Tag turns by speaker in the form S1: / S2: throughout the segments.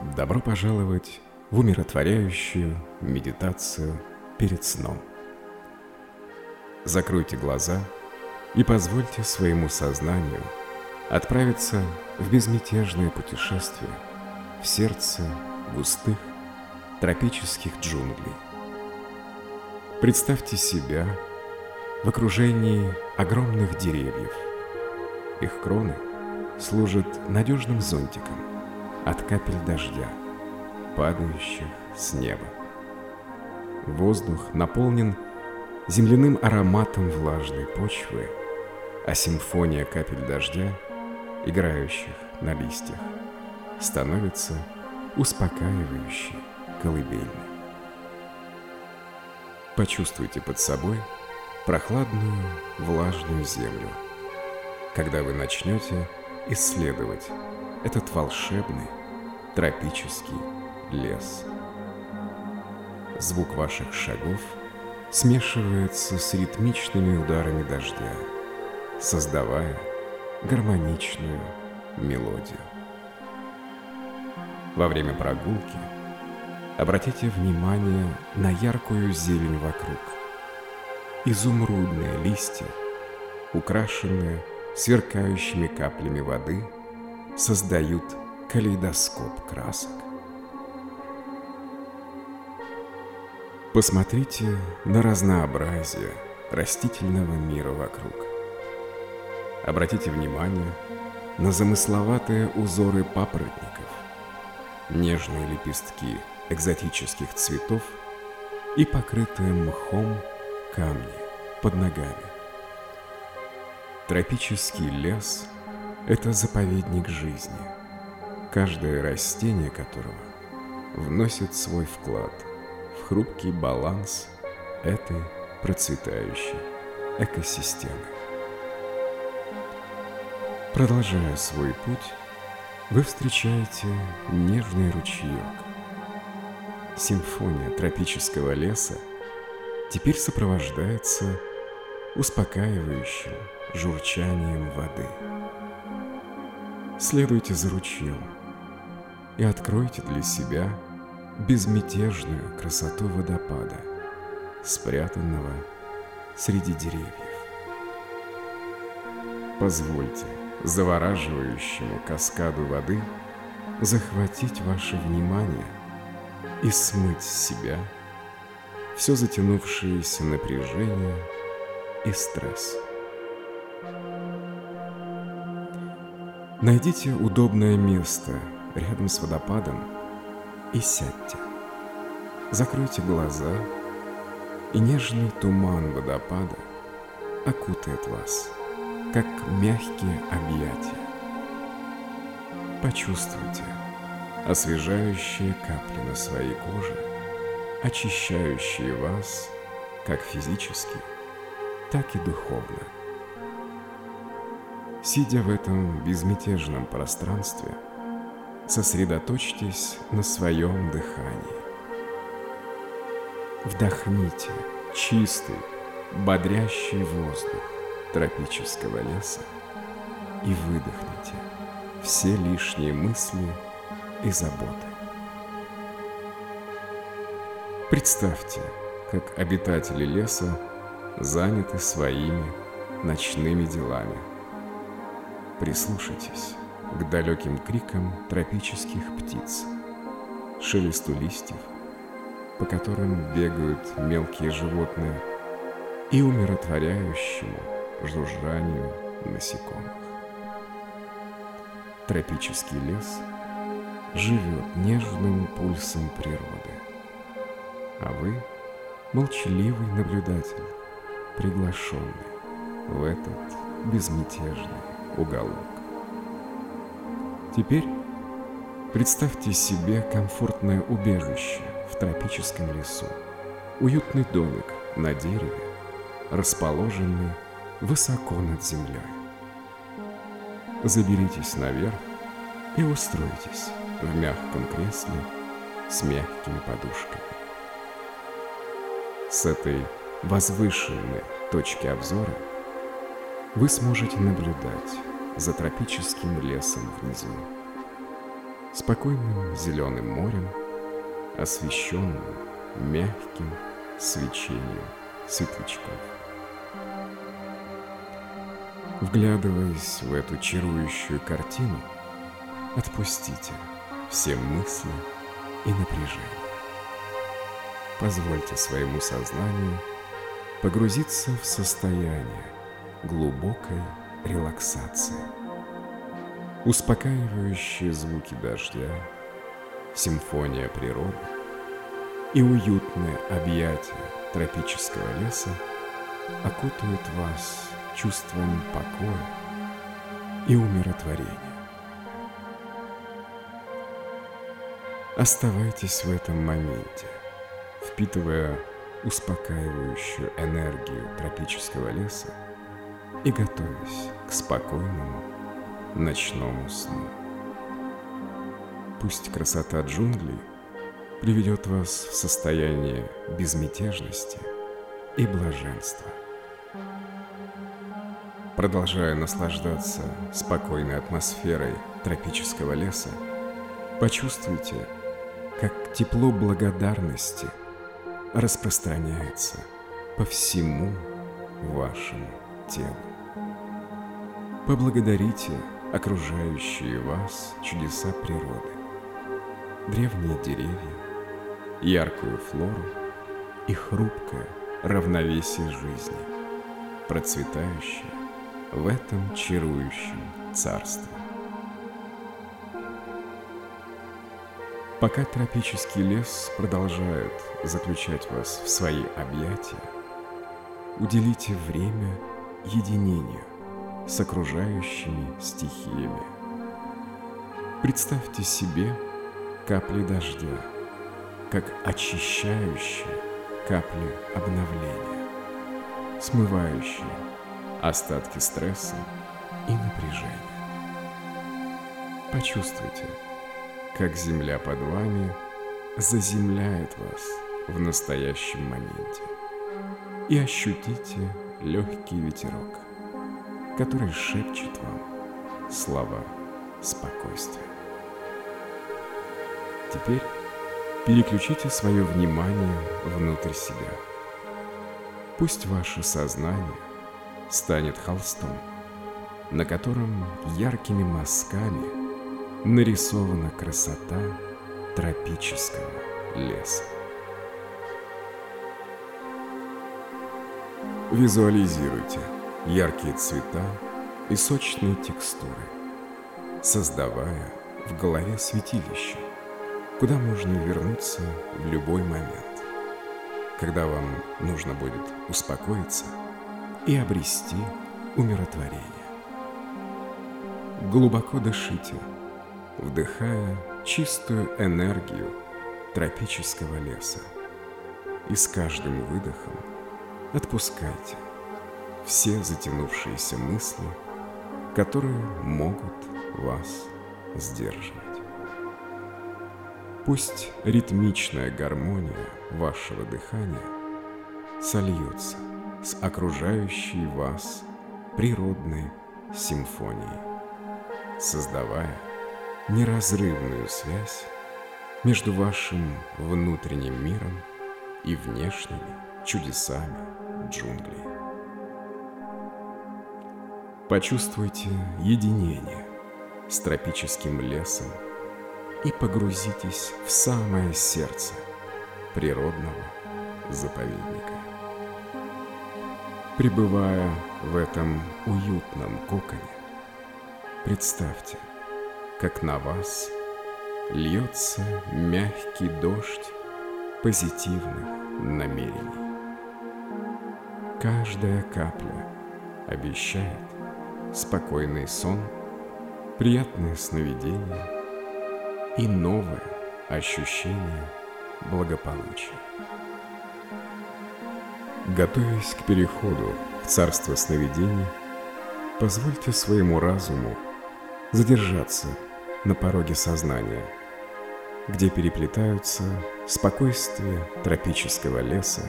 S1: Добро пожаловать в умиротворяющую медитацию перед сном. Закройте глаза и позвольте своему сознанию отправиться в безмятежное путешествие в сердце густых тропических джунглей. Представьте себя в окружении огромных деревьев. Их кроны служат надежным зонтиком от капель дождя, падающих с неба. Воздух наполнен земляным ароматом влажной почвы, а симфония капель дождя, играющих на листьях, становится успокаивающей колыбельной. Почувствуйте под собой прохладную влажную землю, когда вы начнете исследовать этот волшебный тропический лес. Звук ваших шагов смешивается с ритмичными ударами дождя, создавая гармоничную мелодию. Во время прогулки обратите внимание на яркую зелень вокруг. Изумрудные листья, украшенные сверкающими каплями воды, создают калейдоскоп красок. Посмотрите на разнообразие растительного мира вокруг. Обратите внимание на замысловатые узоры папоротников, нежные лепестки экзотических цветов и покрытые мхом камни под ногами. Тропический лес – это заповедник жизни, каждое растение которого вносит свой вклад в хрупкий баланс этой процветающей экосистемы. Продолжая свой путь, вы встречаете нежный ручеек. Симфония тропического леса теперь сопровождается успокаивающим журчанием воды. Следуйте за ручьем и откройте для себя безмятежную красоту водопада, спрятанного среди деревьев. Позвольте завораживающему каскаду воды захватить ваше внимание и смыть с себя все затянувшееся напряжение и стресс. Найдите удобное место рядом с водопадом и сядьте. Закройте глаза, и нежный туман водопада окутает вас, как мягкие объятия. Почувствуйте освежающие капли на своей коже, очищающие вас как физически, так и духовно. Сидя в этом безмятежном пространстве, сосредоточьтесь на своем дыхании. Вдохните чистый, бодрящий воздух тропического леса и выдохните все лишние мысли и заботы. Представьте, как обитатели леса заняты своими ночными делами – Прислушайтесь к далеким крикам тропических птиц, шелесту листьев, по которым бегают мелкие животные, и умиротворяющему жужжанию насекомых. Тропический лес живет нежным пульсом природы, а вы – молчаливый наблюдатель, приглашенный в этот безмятежный уголок. Теперь представьте себе комфортное убежище в тропическом лесу, уютный домик на дереве, расположенный высоко над землей. Заберитесь наверх и устройтесь в мягком кресле с мягкими подушками. С этой возвышенной точки обзора вы сможете наблюдать за тропическим лесом внизу. спокойным зеленым морем, освещенным мягким свечением светлячков. Вглядываясь в эту чарующую картину, отпустите все мысли и напряжение. Позвольте своему сознанию погрузиться в состояние глубокой релаксации. Успокаивающие звуки дождя, симфония природы и уютное объятие тропического леса окутают вас чувством покоя и умиротворения. Оставайтесь в этом моменте, впитывая успокаивающую энергию тропического леса и готовясь к спокойному ночному сну. Пусть красота джунглей приведет вас в состояние безмятежности и блаженства. Продолжая наслаждаться спокойной атмосферой тропического леса, почувствуйте, как тепло благодарности распространяется по всему вашему телу. Поблагодарите окружающие вас чудеса природы, древние деревья, яркую флору и хрупкое равновесие жизни, процветающее в этом чарующем царстве. Пока тропический лес продолжает заключать вас в свои объятия, уделите время единению с окружающими стихиями. Представьте себе капли дождя, как очищающие капли обновления, смывающие остатки стресса и напряжения. Почувствуйте, как земля под вами заземляет вас в настоящем моменте. И ощутите легкий ветерок, который шепчет вам слова спокойствия. Теперь переключите свое внимание внутрь себя. Пусть ваше сознание станет холстом, на котором яркими мазками нарисована красота тропического леса. Визуализируйте яркие цвета и сочные текстуры, создавая в голове святилище, куда можно вернуться в любой момент, когда вам нужно будет успокоиться и обрести умиротворение. Глубоко дышите, вдыхая чистую энергию тропического леса. И с каждым выдохом Отпускайте все затянувшиеся мысли, которые могут вас сдерживать. Пусть ритмичная гармония вашего дыхания сольется с окружающей вас природной симфонией, создавая неразрывную связь между вашим внутренним миром и внешними чудесами джунглей. Почувствуйте единение с тропическим лесом и погрузитесь в самое сердце природного заповедника. Пребывая в этом уютном коконе, представьте, как на вас льется мягкий дождь позитивных намерений. Каждая капля обещает спокойный сон, приятное сновидение и новое ощущение благополучия. Готовясь к переходу в царство сновидений, позвольте своему разуму задержаться на пороге сознания, где переплетаются спокойствие тропического леса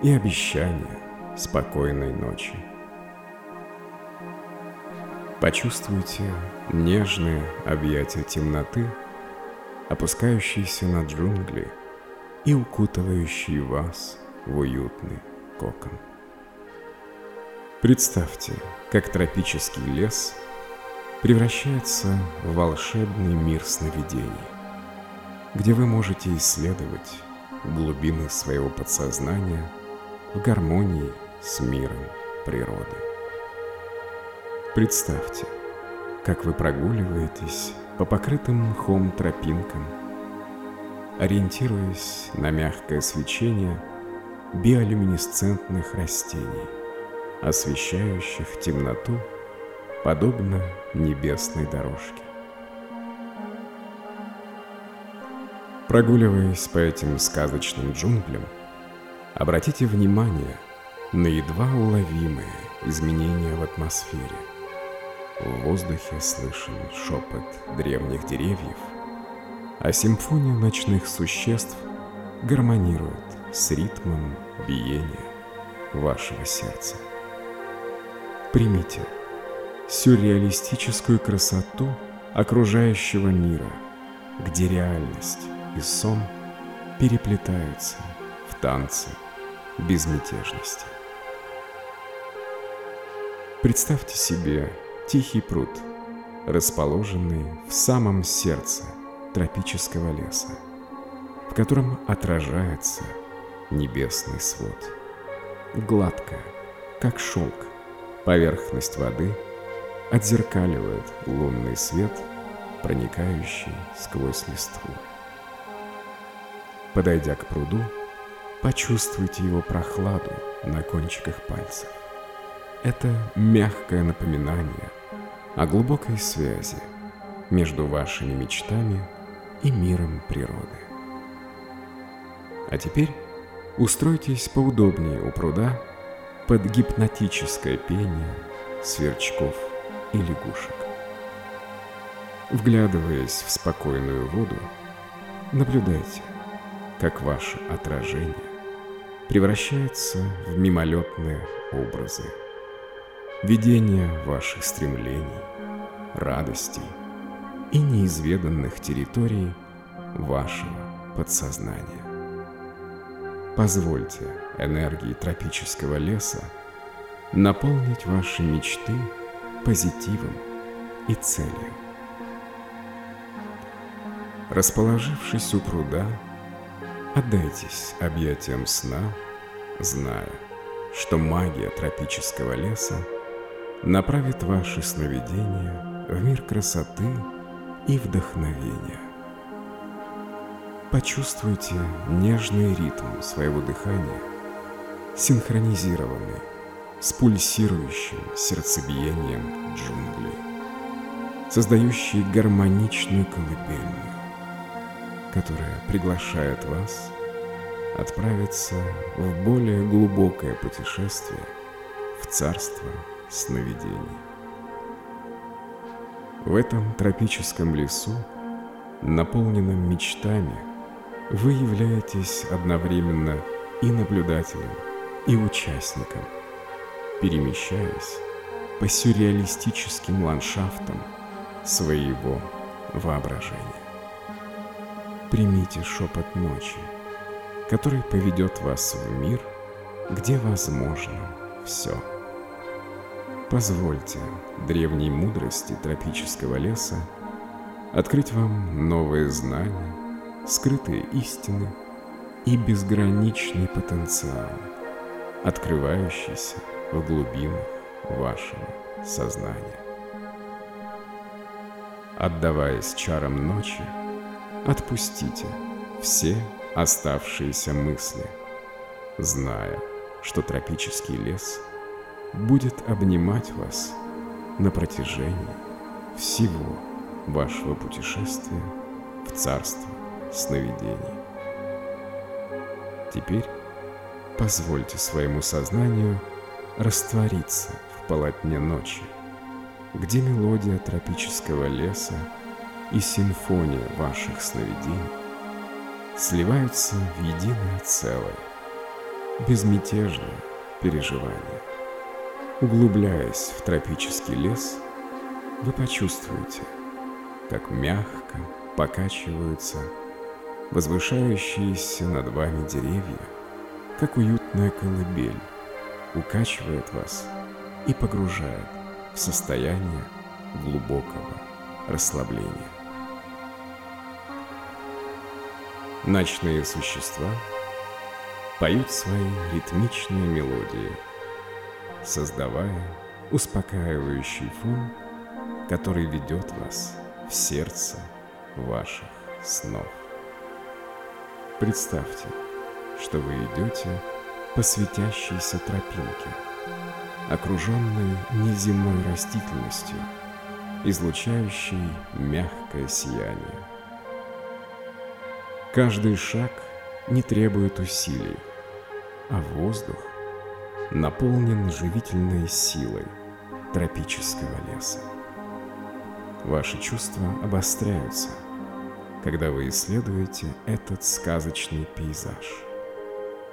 S1: и обещания спокойной ночи. Почувствуйте нежные объятия темноты – опускающийся на джунгли и укутывающий вас в уютный кокон. Представьте, как тропический лес превращается в волшебный мир сновидений, где вы можете исследовать глубины своего подсознания в гармонии с миром природы. Представьте, как вы прогуливаетесь по покрытым мхом тропинкам, ориентируясь на мягкое свечение биолюминесцентных растений, освещающих темноту, подобно небесной дорожке. Прогуливаясь по этим сказочным джунглям, обратите внимание на едва уловимые изменения в атмосфере. В воздухе слышен шепот древних деревьев, а симфония ночных существ гармонирует с ритмом биения вашего сердца. Примите сюрреалистическую красоту окружающего мира, где реальность и сон переплетаются в танце безмятежности. Представьте себе тихий пруд, расположенный в самом сердце тропического леса, в котором отражается небесный свод. Гладкая, как шелк, поверхность воды отзеркаливает лунный свет, проникающий сквозь листву. Подойдя к пруду, почувствуйте его прохладу на кончиках пальцев. Это мягкое напоминание о глубокой связи между вашими мечтами и миром природы. А теперь устройтесь поудобнее у пруда под гипнотическое пение сверчков и лягушек. Вглядываясь в спокойную воду, наблюдайте – как ваше отражение превращается в мимолетные образы, видение ваших стремлений, радостей и неизведанных территорий вашего подсознания. Позвольте энергии тропического леса наполнить ваши мечты позитивом и целью. Расположившись у пруда, Отдайтесь объятиям сна, зная, что магия тропического леса направит ваши сновидения в мир красоты и вдохновения. Почувствуйте нежный ритм своего дыхания, синхронизированный с пульсирующим сердцебиением джунглей, создающий гармоничную колыбельную которая приглашает вас отправиться в более глубокое путешествие в царство сновидений. В этом тропическом лесу, наполненном мечтами, вы являетесь одновременно и наблюдателем, и участником, перемещаясь по сюрреалистическим ландшафтам своего воображения примите шепот ночи, который поведет вас в мир, где возможно все. Позвольте древней мудрости тропического леса открыть вам новые знания, скрытые истины и безграничный потенциал, открывающийся в глубинах вашего сознания. Отдаваясь чарам ночи, Отпустите все оставшиеся мысли, зная, что тропический лес будет обнимать вас на протяжении всего вашего путешествия в царство сновидений. Теперь позвольте своему сознанию раствориться в полотне ночи, где мелодия тропического леса и симфония ваших сновидений сливаются в единое целое, безмятежное переживание. Углубляясь в тропический лес, вы почувствуете, как мягко покачиваются возвышающиеся над вами деревья, как уютная колыбель, укачивает вас и погружает в состояние глубокого расслабления. Ночные существа поют свои ритмичные мелодии, создавая успокаивающий фон, который ведет вас в сердце ваших снов. Представьте, что вы идете по светящейся тропинке, окруженной неземной растительностью, излучающей мягкое сияние. Каждый шаг не требует усилий, а воздух наполнен живительной силой тропического леса. Ваши чувства обостряются – когда вы исследуете этот сказочный пейзаж,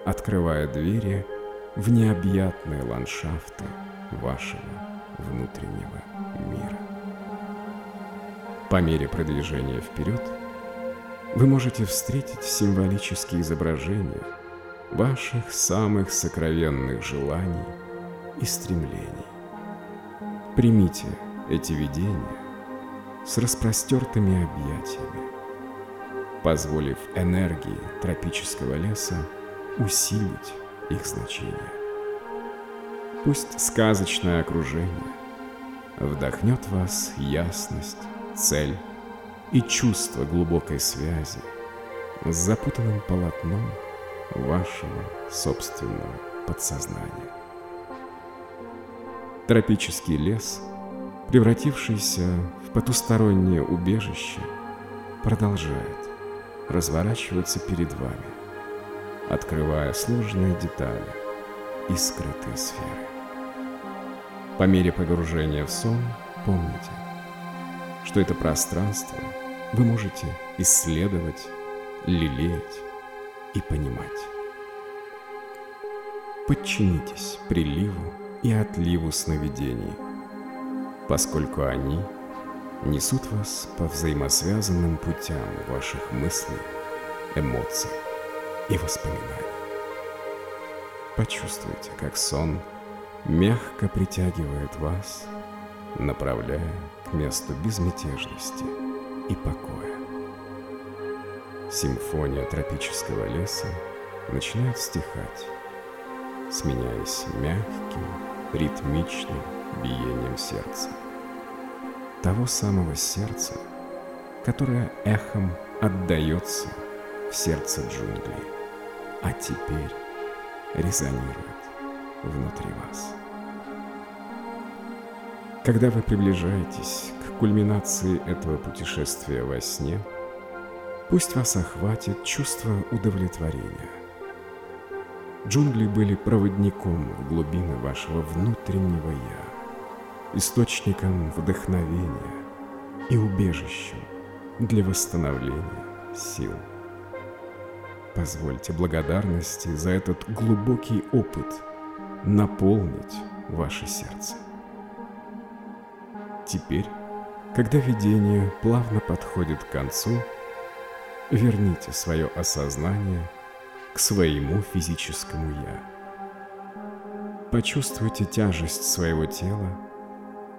S1: открывая двери в необъятные ландшафты вашего внутреннего мира. По мере продвижения вперед вы можете встретить символические изображения ваших самых сокровенных желаний и стремлений. Примите эти видения с распростертыми объятиями позволив энергии тропического леса усилить их значение. Пусть сказочное окружение вдохнет вас ясность, цель и чувство глубокой связи с запутанным полотном вашего собственного подсознания. Тропический лес, превратившийся в потустороннее убежище, продолжает разворачиваться перед вами, открывая сложные детали и скрытые сферы. По мере погружения в сон помните, что это пространство вы можете исследовать, лелеять и понимать. Подчинитесь приливу и отливу сновидений, поскольку они – несут вас по взаимосвязанным путям ваших мыслей, эмоций и воспоминаний. Почувствуйте, как сон мягко притягивает вас, направляя к месту безмятежности и покоя. Симфония тропического леса начинает стихать, сменяясь мягким, ритмичным биением сердца того самого сердца, которое эхом отдается в сердце джунглей, а теперь резонирует внутри вас. Когда вы приближаетесь к кульминации этого путешествия во сне, пусть вас охватит чувство удовлетворения. Джунгли были проводником в глубины вашего внутреннего «я», источником вдохновения и убежищем для восстановления сил. Позвольте благодарности за этот глубокий опыт наполнить ваше сердце. Теперь, когда видение плавно подходит к концу, верните свое осознание к своему физическому «я». Почувствуйте тяжесть своего тела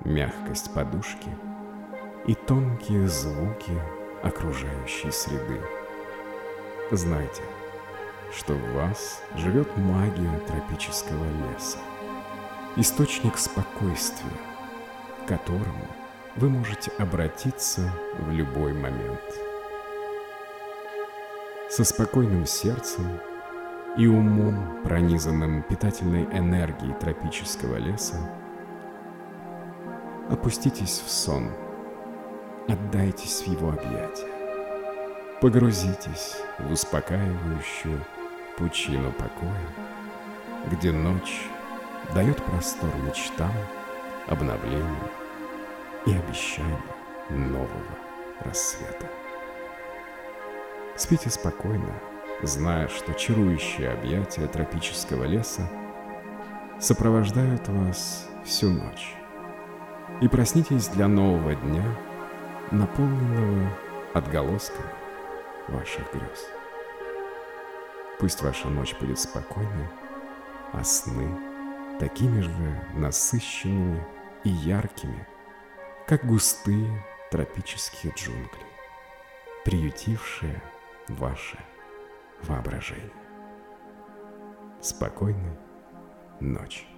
S1: мягкость подушки и тонкие звуки окружающей среды. Знайте, что в вас живет магия тропического леса, источник спокойствия, к которому вы можете обратиться в любой момент. Со спокойным сердцем и умом, пронизанным питательной энергией тропического леса, Опуститесь в сон, отдайтесь в его объятия, погрузитесь в успокаивающую пучину покоя, где ночь дает простор мечтам, обновлению и обещанию нового рассвета. Спите спокойно, зная, что чарующие объятия тропического леса сопровождают вас всю ночь и проснитесь для нового дня, наполненного отголосками ваших грез. Пусть ваша ночь будет спокойной, а сны такими же насыщенными и яркими, как густые тропические джунгли, приютившие ваше воображение. Спокойной ночи.